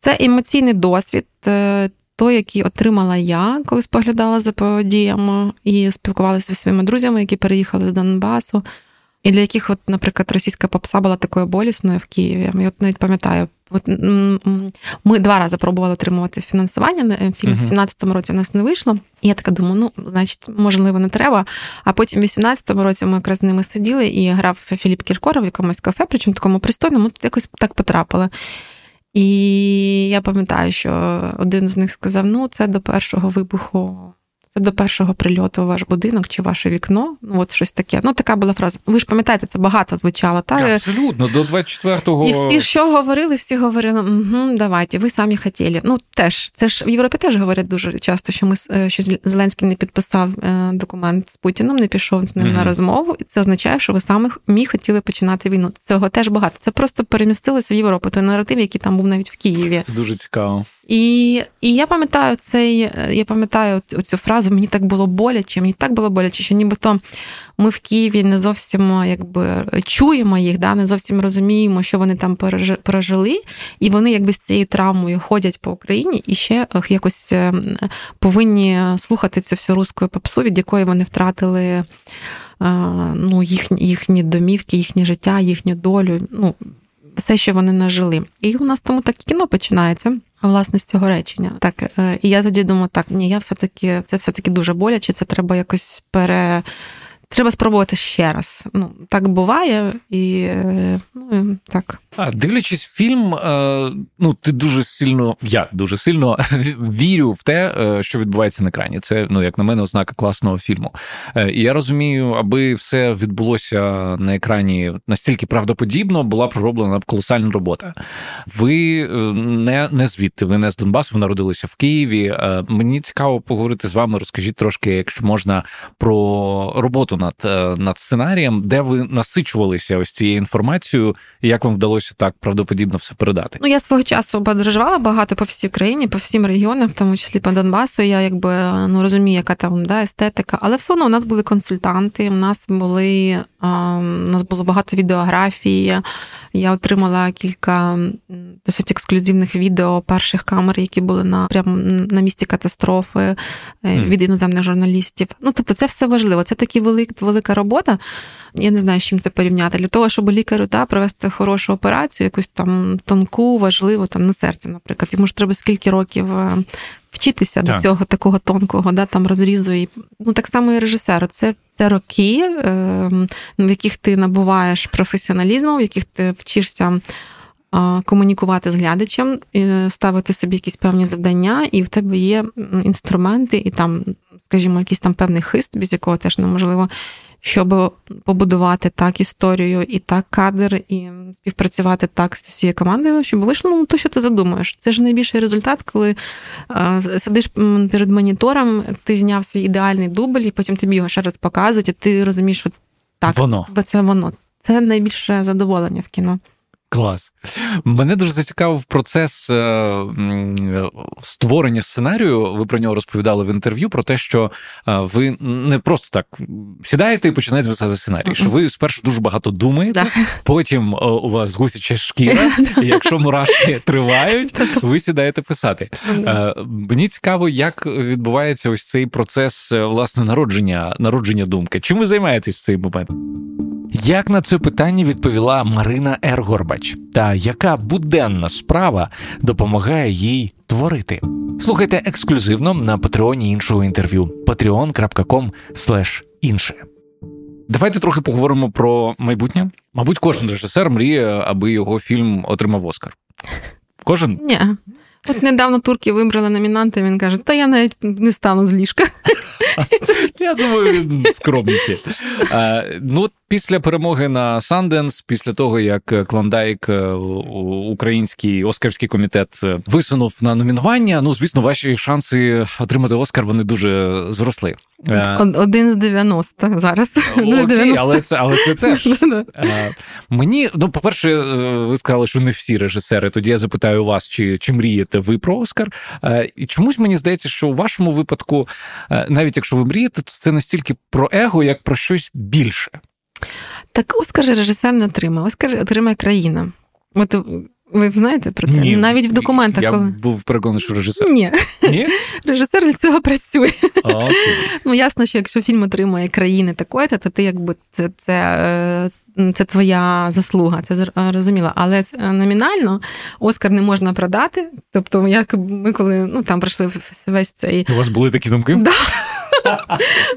це емоційний досвід. е, Той, який отримала я, коли споглядала за подіями і спілкувалася зі своїми друзями, які переїхали з Донбасу, і для яких, от, наприклад, російська попса була такою болісною в Києві. Я от навіть пам'ятаю, от, ми два рази пробували отримувати фінансування на е, фільм. В 17-му році у нас не вийшло. І я така думаю, ну, значить, можливо, не треба. А потім в 18-му році ми якраз з ними сиділи і грав Філіп Кіркоров в якомусь кафе, причому такому пристойному, тут якось так потрапили. І я пам'ятаю, що один з них сказав: ну, це до першого вибуху, до першого прильоту ваш будинок чи ваше вікно. Ну, от щось таке. Ну, така була фраза. Ви ж пам'ятаєте, це багато звучало. Та? Абсолютно, до 24-го. І всі, що говорили, всі говорили, угу, давайте, ви самі хотіли. Ну теж це ж в Європі теж говорять дуже часто, що ми е, що Зеленський не підписав е, документ з Путіном, не пішов з ним Мгм. на розмову, і це означає, що ви самі мі хотіли починати війну. Цього теж багато. Це просто перемістилось в Європу. Той наратив, який там був навіть в Києві. Це дуже цікаво. І, і я пам'ятаю цей, е, я пам'ятаю цю фразу, мені так було боляче, мені так було боляче, що нібито ми в Києві не зовсім якби чуємо їх, да, не зовсім розуміємо, що вони там пережи- пережили, і вони якби з цією травмою ходять по Україні і ще якось е, повинні слухати цю всю русську попсу, від якої вони втратили е, ну, їх, їхні домівки, їхнє життя, їхню долю. Ну, все, що вони нажили. І у нас тому так кіно починається. Власне, з цього речення. Так, е, і я тоді думаю, так, ні, я все-таки, це все-таки дуже боляче, це треба якось пере. Треба спробувати ще раз. Ну, так буває, і ну, так. А дивлячись фільм, е, ну ти дуже сильно, я дуже сильно [LAUGHS] вірю в те, е, що відбувається на екрані. Це, ну як на мене, ознака класного фільму. Е, І я розумію, аби все відбулося на екрані настільки правдоподібно, була пророблена колосальна робота. Ви не, не звідти, ви не з Донбасу, ви народилися в Києві. Мені цікаво поговорити з вами. Розкажіть трошки, якщо можна, про роботу над е, над сценарієм, де ви насичувалися ось цією інформацією, і як вам вдалося так правдоподібно все передати? Ну я свого часу подорожувала багато по всій Україні, по всім регіонам, в тому числі по Донбасу. Я якби ну розумію, яка там да, естетика, але все одно у нас були консультанти. У нас були у нас було багато відеографії. Я отримала кілька досить ексклюзивних відео перших камер, які були на прямо на місці катастрофи mm. від іноземних журналістів. Ну тобто, це все важливо. Це такі велика, велика робота. Я не знаю, з чим це порівняти. Для того, щоб лікарю та провести хорошу операцію, якусь там тонку, важливу там на серці, наприклад. Йому ж треба скільки років е, вчитися так. до цього такого тонкого, да, там розрізу. І, Ну так само і режисеру. Це це роки, е, в яких ти набуваєш професіоналізму, в яких ти вчишся. Комунікувати з глядачем, ставити собі якісь певні завдання, і в тебе є інструменти, і там, скажімо, якийсь там певний хист, без якого теж неможливо щоб побудувати так історію і так кадр, і співпрацювати так з цією командою, щоб вийшло ну, то, що ти задумаєш. Це ж найбільший результат, коли а, сидиш перед монітором, ти зняв свій ідеальний дубль, і потім тобі його ще раз показують, і ти розумієш, що так, воно. це воно. Це найбільше задоволення в кіно. Клас. Мене дуже зацікавив процес е, створення сценарію. Ви про нього розповідали в інтерв'ю про те, що е, ви не просто так сідаєте і починаєте писати сценарій. Що ви спершу дуже багато думаєте, потім е, у вас гусяча шкіра, [LAUGHS] і якщо мурашки тривають, ви сідаєте писати. Мені цікаво, як відбувається ось цей процес власне народження народження думки. Чим ви займаєтесь в цей момент? Як на це питання відповіла Марина Ергорбач, та яка буденна справа допомагає їй творити? Слухайте ексклюзивно на патреоні іншого інтерв'ю patreon.com інше. Давайте трохи поговоримо про майбутнє. Мабуть, кожен режисер мріє, аби його фільм отримав Оскар. Кожен? Ні. От недавно турки вибрали номінанти, він каже, та я навіть не стану з ліжка. [LAUGHS] [LAUGHS] Я думаю, він скромніший. Ну, після перемоги на Санденс, після того як Клондайк, е, український оскарський комітет е, висунув на номінування. Ну, звісно, ваші шанси отримати Оскар вони дуже зросли. Е, один з 90 зараз. Ну, окей, але це але це теж [LAUGHS] мені. Ну, по-перше, ви сказали, що не всі режисери. Тоді я запитаю вас, чи чи мрієте ви про Оскар? І чомусь мені здається, що у вашому випадку, навіть якщо ви мрієте, то це настільки про его, як про щось більше. Так Оскар же режисер не отримає. Оскар отримає країна. От ви знаєте про це? Ні, Навіть в документах. Я коли... був переконаний, що режисер. Ні. Ні? [LAUGHS] Режисер для цього працює. А, окей. [LAUGHS] Ну, ясно, що якщо фільм отримує країни такої, то ти якби це це, е, це твоя заслуга, це зрозуміло. Але е, номінально Оскар не можна продати. Тобто, як ми коли ну там пройшли весь цей. У вас були такі думки? Да.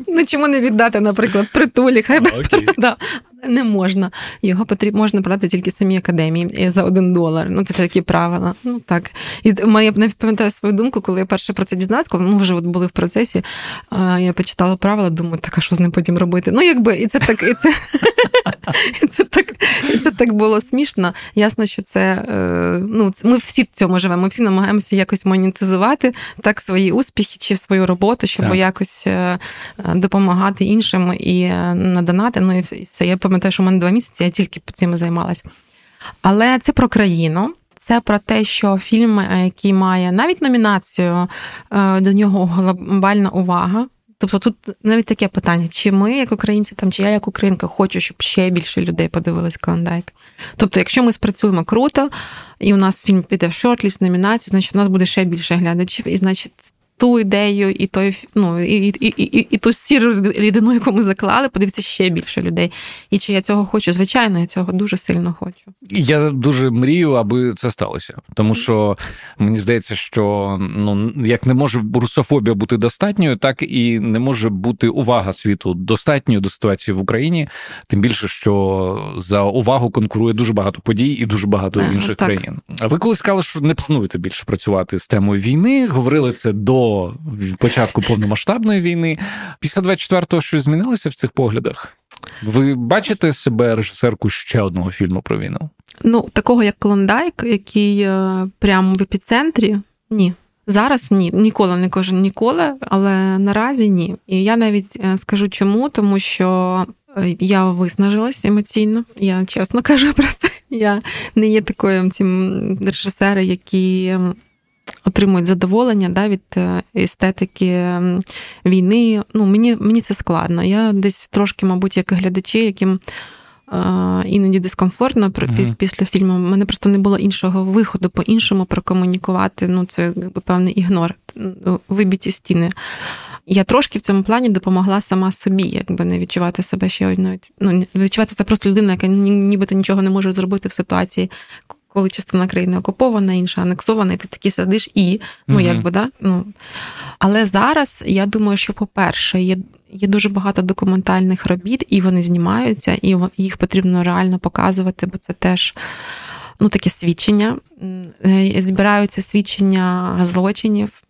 Ну чому не віддати, наприклад, притулі? Хай би да. Не можна. Його потрібно можна продати тільки самій академії за один долар. Ну, це такі правила. Ну так. І я не пам'ятаю свою думку, коли я перше про це дізналась, коли ми вже от були в процесі, я почитала правила, думаю, так, а що з ним потім робити? Ну, якби, і це так, і це так, було смішно. Ясно, що це е, ну, ми всі в цьому живемо, ми всі намагаємося якось монетизувати так свої успіхи чи свою роботу, щоб так. якось е, допомагати іншим і е, надонати. Ну і все. Я пам'ятаю, що в мене два місяці я тільки цим займалась. Але це про країну. Це про те, що фільм, е, який має навіть номінацію, е, до нього глобальна увага. Тобто тут навіть таке питання: чи ми, як українці, там, чи я як українка, хочу, щоб ще більше людей подивились Клондайк. Тобто, якщо ми спрацюємо круто, і у нас фільм піде в шортліст, номінацію, значить у нас буде ще більше глядачів, і значить ту ідею, і той ну, і, і, і, і, і ту сіру рідину, яку ми заклали, подивиться ще більше людей. І чи я цього хочу? Звичайно, я цього дуже сильно хочу. Я дуже мрію, аби це сталося. Тому що мені здається, що ну як не може русофобія бути достатньою, так і не може бути увага світу достатньою до ситуації в Україні. Тим більше, що за увагу конкурує дуже багато подій і дуже багато інших так. країн. А ви коли сказали, що не плануєте більше працювати з темою війни, говорили це до початку повномасштабної війни. Після 24-го щось змінилося в цих поглядах? Ви бачите себе режисерку ще одного фільму про війну? Ну, такого як Клондайк, який е, прямо в епіцентрі, ні. Зараз ні, ніколи не кажу ніколи, але наразі ні. І я навіть е, скажу чому, тому що е, я виснажилась емоційно, я чесно [LAUGHS] кажу про це. Я не є такою цим режисери, які отримують задоволення да, від е, естетики війни. Ну, Мені мені це складно. Я десь трошки, мабуть, як глядачі, яким іноді дискомфортно uh-huh. після фільму. У мене просто не було іншого виходу, по-іншому прокомунікувати. Ну, це якби певний ігнор, вибіті стіни. Я трошки в цьому плані допомогла сама собі, якби не відчувати себе ще одною. Ну, відчувати це просто людина, яка нібито нічого не може зробити в ситуації, коли частина країни окупована, інша анексована, і ти такі сидиш і ну uh якби да. Ну але зараз я думаю, що по-перше, є є дуже багато документальних робіт, і вони знімаються, і їх потрібно реально показувати, бо це теж. Ну, таке свідчення. Е, збираються свідчення злочинів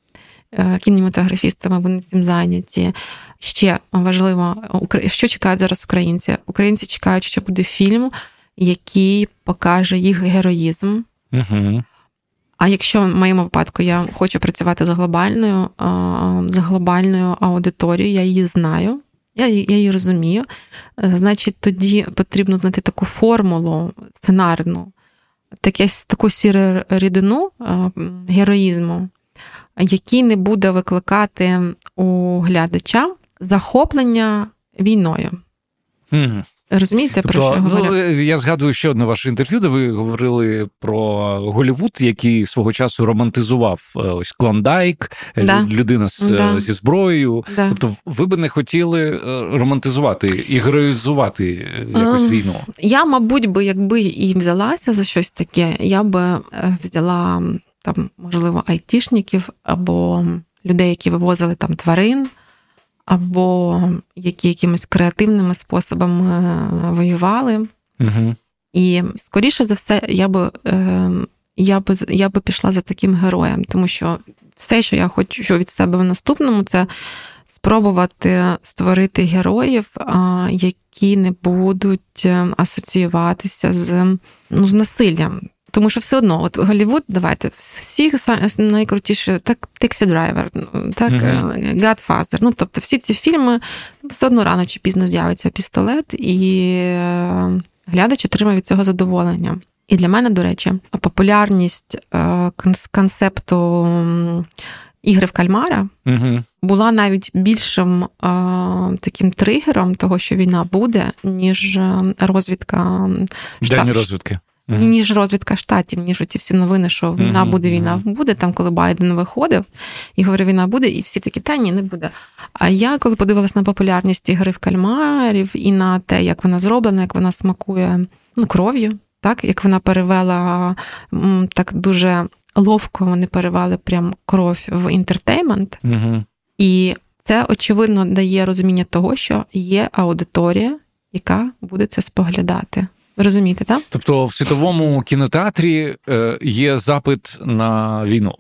е, кінематографістами, вони цим зайняті. Ще важливо, що чекають зараз українці? Українці чекають, що буде фільм який покаже їх героїзм. Угу. А якщо в моєму випадку я хочу працювати з глобальною з глобальною аудиторією, я її знаю, я я її розумію, е, значить, тоді потрібно знайти таку формулу сценарну, таке, таку сіру рідину героїзму, який не буде викликати у глядача захоплення війною. Mm. Розумієте, про тобто, що я говорю? Ну, Я згадую ще одне ваше інтерв'ю, де ви говорили про Голівуд, який свого часу романтизував е, ось Клондайк, е, да. людина з, да. зі зброєю. Да. Тобто, ви би не хотіли романтизувати і героїзувати якусь ем, війну? Я, мабуть, би, якби і взялася за щось таке, я би взяла там, можливо, айтішників або людей, які вивозили там тварин або які якимись креативними способами е, воювали. Угу. І скоріше за все, я би е, я би, я би пішла за таким героєм, тому що все, що я хочу від себе в наступному, це спробувати створити героїв, які не будуть е, асоціюватися з ну, з насиллям. Тому що все одно, от Голлівуд, давайте, всі найкрутіші, так Taxi Driver, так uh-huh. Godfather, ну тобто всі ці фільми все одно рано чи пізно з'явиться пістолет, і е, глядач отримає від цього задоволення. І для мене, до речі, популярність е, концепту ігри в кальмара uh-huh. була навіть більшим таким тригером того, що війна буде, ніж розвідка Дані розвідки mm-hmm. ніж розвідка штатів, ніж оті всі новини, що війна буде, війна буде. Там, коли Байден виходив і говорив, війна буде, і всі такі та ні, не буде. А я коли подивилась на популярність ігри в кальмарів і на те, як вона зроблена, як вона смакує ну, кров'ю, так як вона перевела так дуже ловко, вони перевели прям кров в інтертеймент. Mm-hmm. І це очевидно дає розуміння того, що є аудиторія, яка буде це споглядати. Розумієте, так? Тобто в світовому кінотеатрі е, є запит на війну.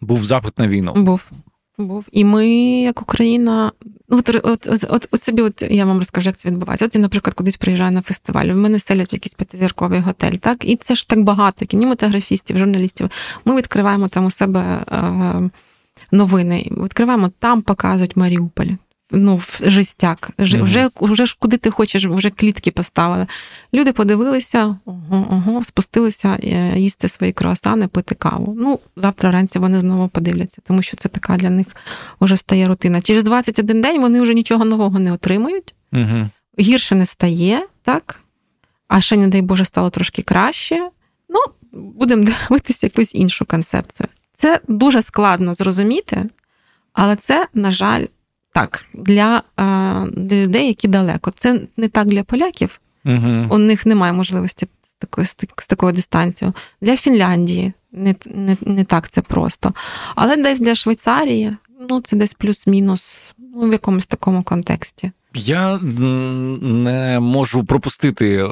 Був запит на війну. Був. Був. І ми, як Україна, ну от от, от, от, от собі, от я вам розкажу, як це відбувається. От я, наприклад, кудись приїжджаю на фестиваль, в мене селять якийсь п'ятизірковий готель, так? І це ж так багато кінематографістів, журналістів. Ми відкриваємо там у себе е, новини, відкриваємо там, показують Маріуполь ну, жестяк. Вже, вже вже ж куди ти хочеш, вже клітки поставили. Люди подивилися, ого, ого, спустилися е, їсти свої круасани, пити каву. Ну, завтра вранці вони знову подивляться, тому що це така для них вже стає рутина. Через 21 день вони вже нічого нового не отримують, угу. гірше не стає, так? А ще, не дай Боже, стало трошки краще. Ну, будемо дивитися якусь іншу концепцію. Це дуже складно зрозуміти, але це, на жаль, так для для людей, які далеко. Це не так для поляків. Угу. У них немає можливості з такою з такою дистанцією. Для Фінляндії не, не, не так це просто. Але десь для Швейцарії, ну це десь плюс-мінус ну, в якомусь такому контексті. Я не можу пропустити е,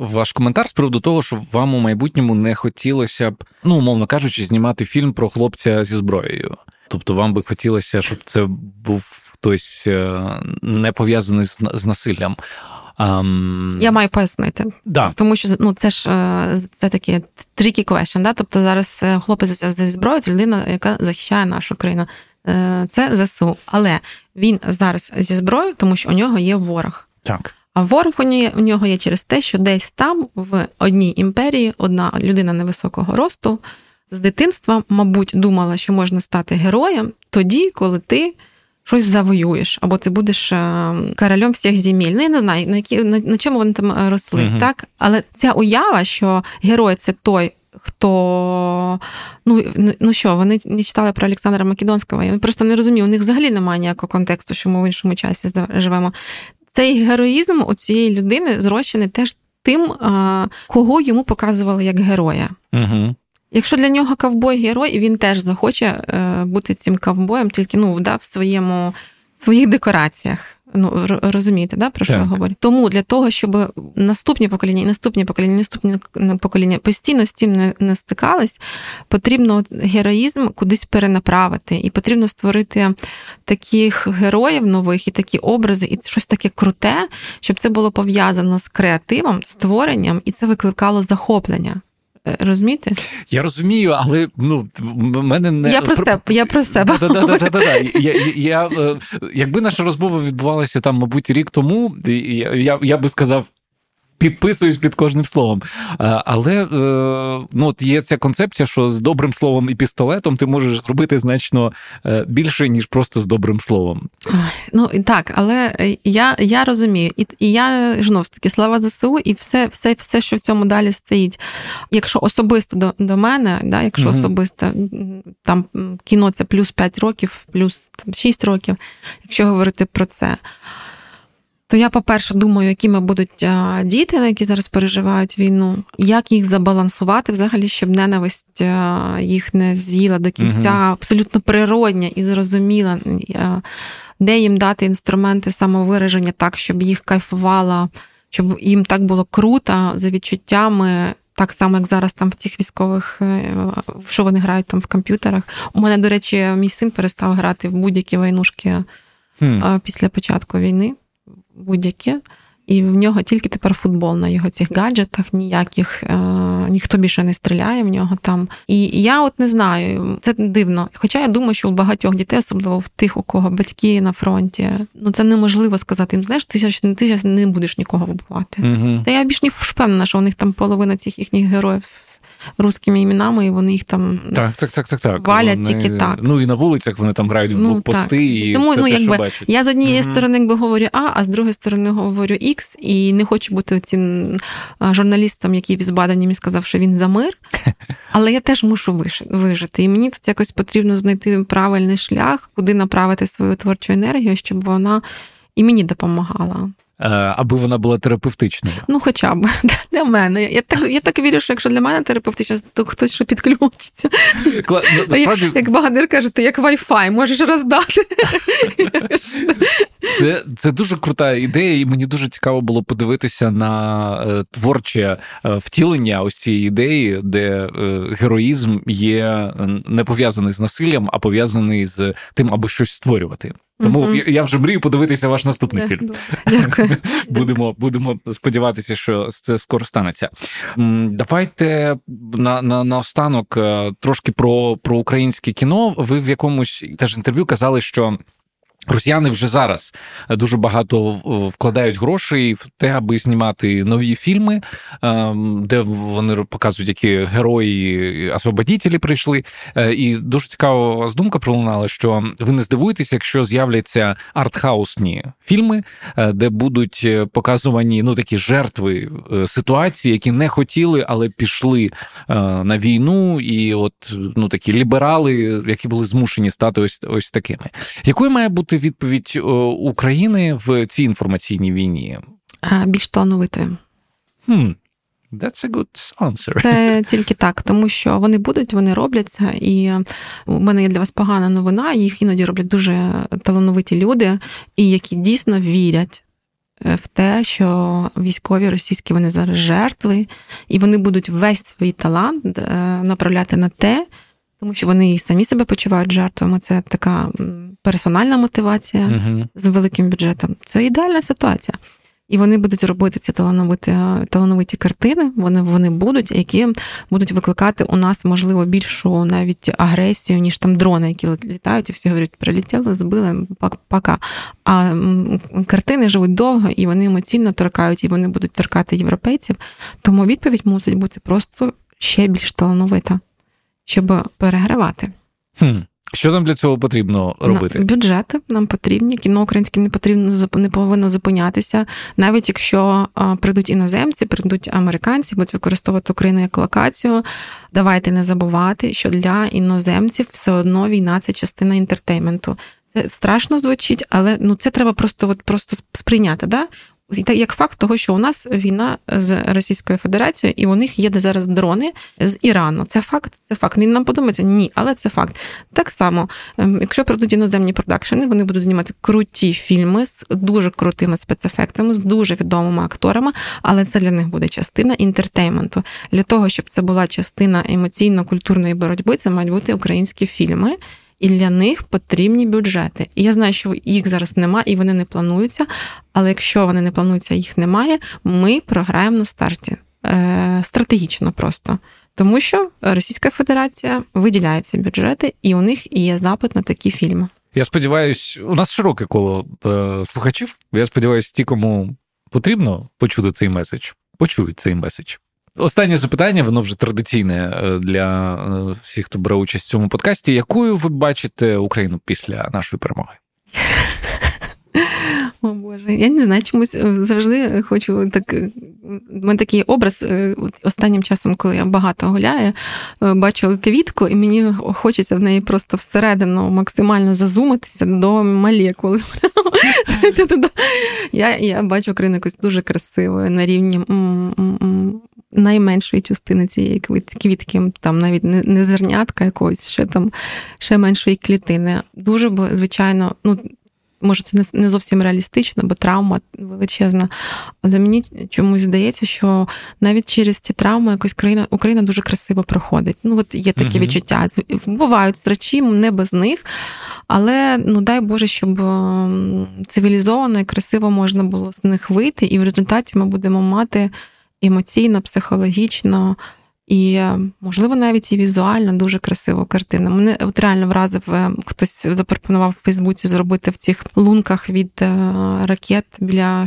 ваш коментар з приводу того, що вам у майбутньому не хотілося б, ну умовно кажучи, знімати фільм про хлопця зі зброєю. Тобто, вам би хотілося, щоб це був хтось е, не пов'язаний з насиллям. Ам... Я маю пояснити. Да. Тому що ну, це ж е, це таке tricky question, да? Тобто зараз е, хлопець зі зброєю це людина, яка захищає нашу країну. Це ЗСУ. Але він зараз зі зброєю, тому що у нього є ворог. Так. А ворог у нього є через те, що десь там, в одній імперії, одна людина невисокого росту з дитинства, мабуть, думала, що можна стати героєм тоді, коли ти щось завоюєш, або ти будеш е, королем всіх земель. Ну, я не знаю, на які на, на чому вони там е, росли, uh так? Але ця уява, що герой це той. Хто ну ну що, вони не читали про Олександра Македонського, я просто не розумію, у них взагалі немає ніякого контексту, що ми в іншому часі живемо. Цей героїзм у цієї людини зрощений теж тим, кого йому показували як героя. Угу. Якщо для нього ковбой герой, він теж захоче е, бути цим ковбоєм, тільки ну, да, в своєму, своїх декораціях. Ну, розумієте, да, про що так. я говорю? Тому для того, щоб наступні покоління, і наступні покоління, наступні покоління постійно з цим не, не стикались, потрібно героїзм кудись перенаправити, і потрібно створити таких героїв нових і такі образи, і щось таке круте, щоб це було пов'язано з креативом, створенням, і це викликало захоплення. Е, розумієте? Я розумію, але ну в мене не я про себе. Я про себе. Я, я, Якби наша розмова відбувалася там, мабуть, рік тому, я, я, я би сказав підписуюсь під кожним словом. Але е, ну, от є ця концепція, що з добрим словом і пістолетом ти можеш зробити значно е, більше, ніж просто з добрим словом. Ну так, але я я розумію, і і я знову ж таки слава ЗСУ, і все, все, все, що в цьому далі стоїть. Якщо особисто до до мене, да, якщо угу. особисто там кіно це плюс 5 років, плюс там, 6 років, якщо говорити про це. То я, по-перше, думаю, якими будуть діти, які зараз переживають війну, як їх забалансувати, взагалі, щоб ненависть їх не з'їла до кінця, угу. абсолютно природня і зрозуміла, де їм дати інструменти самовираження так, щоб їх кайфувало, щоб їм так було круто за відчуттями. Так само, як зараз там в тих військових, е, що вони грають там в комп'ютерах. У мене, до речі, мій син перестав грати в будь-які войнушки hmm. після початку війни будь-яке. І в нього тільки тепер футбол на його цих гаджетах, ніяких е, ніхто більше не стріляє в нього там. І я от не знаю, це дивно. Хоча я думаю, що у багатьох дітей, особливо в тих, у кого батьки на фронті, ну це неможливо сказати. Їм знаєш, ти зараз ти не будеш нікого вбивати. Угу. Та я більш ніж впевнена, що у них там половина цих їхніх героїв русскими іменами, і вони їх там так, так, так, так, так. валять вони... тільки так. Ну і на вулицях вони там грають в ну, блокпости і Тому, все ну, те, якби, що бачать. Я з однієї mm сторони якби говорю А, а з другої сторони говорю Х, і не хочу бути цим журналістом, який в Збадані мені сказав, що він за мир. [LAUGHS] Але я теж мушу вижити. І мені тут якось потрібно знайти правильний шлях, куди направити свою творчу енергію, щоб вона і мені допомагала. Е, аби вона була терапевтичною. Ну, хоча б [LAUGHS] для мене. Я так я так вірю, що якщо для мене терапевтична, то хтось ще підключиться. Кла... Насправді... Як багатир каже, ти як Wi-Fi, можеш роздати. Це це дуже крута ідея, і мені дуже цікаво було подивитися на е, творче е, втілення ось цієї ідеї, де героїзм є не пов'язаний з насиллям, а пов'язаний з тим, аби щось створювати. Тому угу. я вже мрію подивитися ваш наступний yeah, фільм. Дякую. [LAUGHS] Будемо будемо сподіватися, що це скоро станеться. Давайте на на, на останок трошки про, про українське кіно. Ви в якомусь теж інтерв'ю казали, що. Росіяни вже зараз дуже багато вкладають грошей в те, аби знімати нові фільми, ем, де вони показують, які герої освободітелі прийшли. Е, і дуже цікава думка пролунала, що ви не здивуєтеся, якщо з'являться артхаусні фільми, е, де будуть е, показувані ну такі жертви ситуації, які не хотіли, але пішли на війну, і от ну такі ліберали, які були змушені стати ось ось такими. Якою має бути? Бути відповідь е, України в цій інформаційній війні? Більш талановитою. Hmm. That's a good answer. Це [LAUGHS] тільки так, тому що вони будуть, вони робляться, і у мене є для вас погана новина. Їх іноді роблять дуже талановиті люди, і які дійсно вірять е, в те, що військові російські вони зараз жертви, і вони будуть весь свій талант е, направляти на те, тому що вони і самі себе почувають жертвами. Це така персональна мотивація uh-huh. з великим бюджетом. Це ідеальна ситуація. І вони будуть робити ці талановиті талановиті картини. Вони вони будуть, які будуть викликати у нас можливо більшу навіть агресію, ніж там дрони, які літають, і всі говорять, прилетіли, збили пока. А картини живуть довго і вони емоційно торкають, і вони будуть торкати європейців. Тому відповідь мусить бути просто ще більш талановита, щоб перегравати. Хм. Що нам для цього потрібно робити? Бюджети нам потрібні. Кіно українське не потрібно не повинно зупинятися. Навіть якщо прийдуть іноземці, прийдуть американці, будуть використовувати Україну як локацію. Давайте не забувати, що для іноземців все одно війна це частина інтертейменту. Це страшно звучить, але ну це треба просто от просто сприйняти. Да? Як факт того, що у нас війна з Російською Федерацією, і у них є зараз дрони з Ірану. Це факт, це факт. Він нам подумається? Ні, але це факт. Так само, ем, якщо прийдуть іноземні продакшени, вони будуть знімати круті фільми з дуже крутими спецефектами, з дуже відомими акторами, але це для них буде частина інтертейменту. Для того, щоб це була частина емоційно-культурної боротьби, це мають бути українські фільми і для них потрібні бюджети. І я знаю, що їх зараз немає і вони не плануються. Але якщо вони не плануються, їх немає, ми програємо на старті е, стратегічно просто. Тому що Російська Федерація виділяє ці бюджети, і у них є запит на такі фільми. Я сподіваюся, у нас широке коло е, слухачів. Я сподіваюся, ті, кому потрібно почути цей меседж, почують цей меседж. Останнє запитання, воно вже традиційне е, для е, всіх, хто бере участь в цьому подкасті. Якою ви бачите Україну після нашої перемоги? [LAUGHS] О Боже, я не знаю, чомусь е, завжди хочу так. У мене такий образ останнім часом, коли я багато гуляю, бачу квітку, і мені хочеться в неї просто всередину максимально зазумитися до молекул. [LAUGHS] [LAUGHS] Я я бачу Україну якось дуже красивою на рівні найменшої частини цієї квітки, там навіть не зернятка якогось, ще там ще меншої клітини. Дуже б, звичайно, ну. Може, це не зовсім реалістично, бо травма величезна. Але мені чомусь здається, що навіть через ці травми якось країна Україна дуже красиво проходить. Ну, от є такі uh-huh. відчуття. Бувають страчі, не без них. Але ну дай Боже, щоб цивілізовано і красиво можна було з них вийти, і в результаті ми будемо мати емоційно, психологічно і, можливо, навіть і візуально дуже красиву картину. Мене от реально вразив, е, хтось запропонував в Фейсбуці зробити в цих лунках від е, ракет біля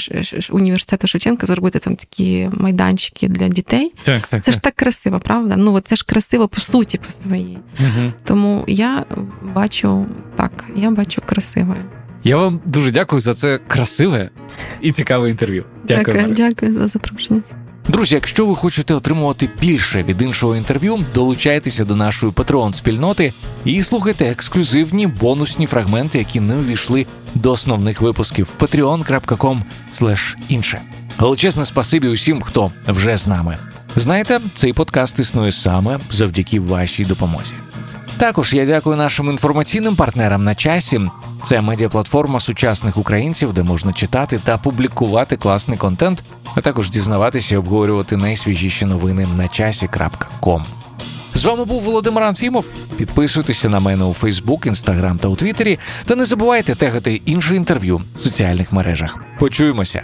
університету Шевченка, зробити там такі майданчики для дітей. Так, так, Це так. ж так красиво, правда? Ну це ж красиво по суті, по своїй. Угу. Тому я бачу так, я бачу красиве. Я вам дуже дякую за це красиве і цікаве інтерв'ю. Дякую, дякую, дякую за запрошення. Друзі, якщо ви хочете отримувати більше від іншого інтерв'ю, долучайтеся до нашої патреон спільноти і слухайте ексклюзивні бонусні фрагменти, які не увійшли до основних випусків patreon.com інше. Величезне спасибі усім, хто вже з нами. Знаєте, цей подкаст існує саме завдяки вашій допомозі. Також я дякую нашим інформаційним партнерам на часі. Це медіаплатформа сучасних українців, де можна читати та публікувати класний контент, а також дізнаватися і обговорювати найсвіжіші новини на часі.ком. З вами був Володимир Анфімов. Підписуйтеся на мене у Фейсбук, Інстаграм та у Твіттері. Та не забувайте тегати інше інтерв'ю в соціальних мережах. Почуємося.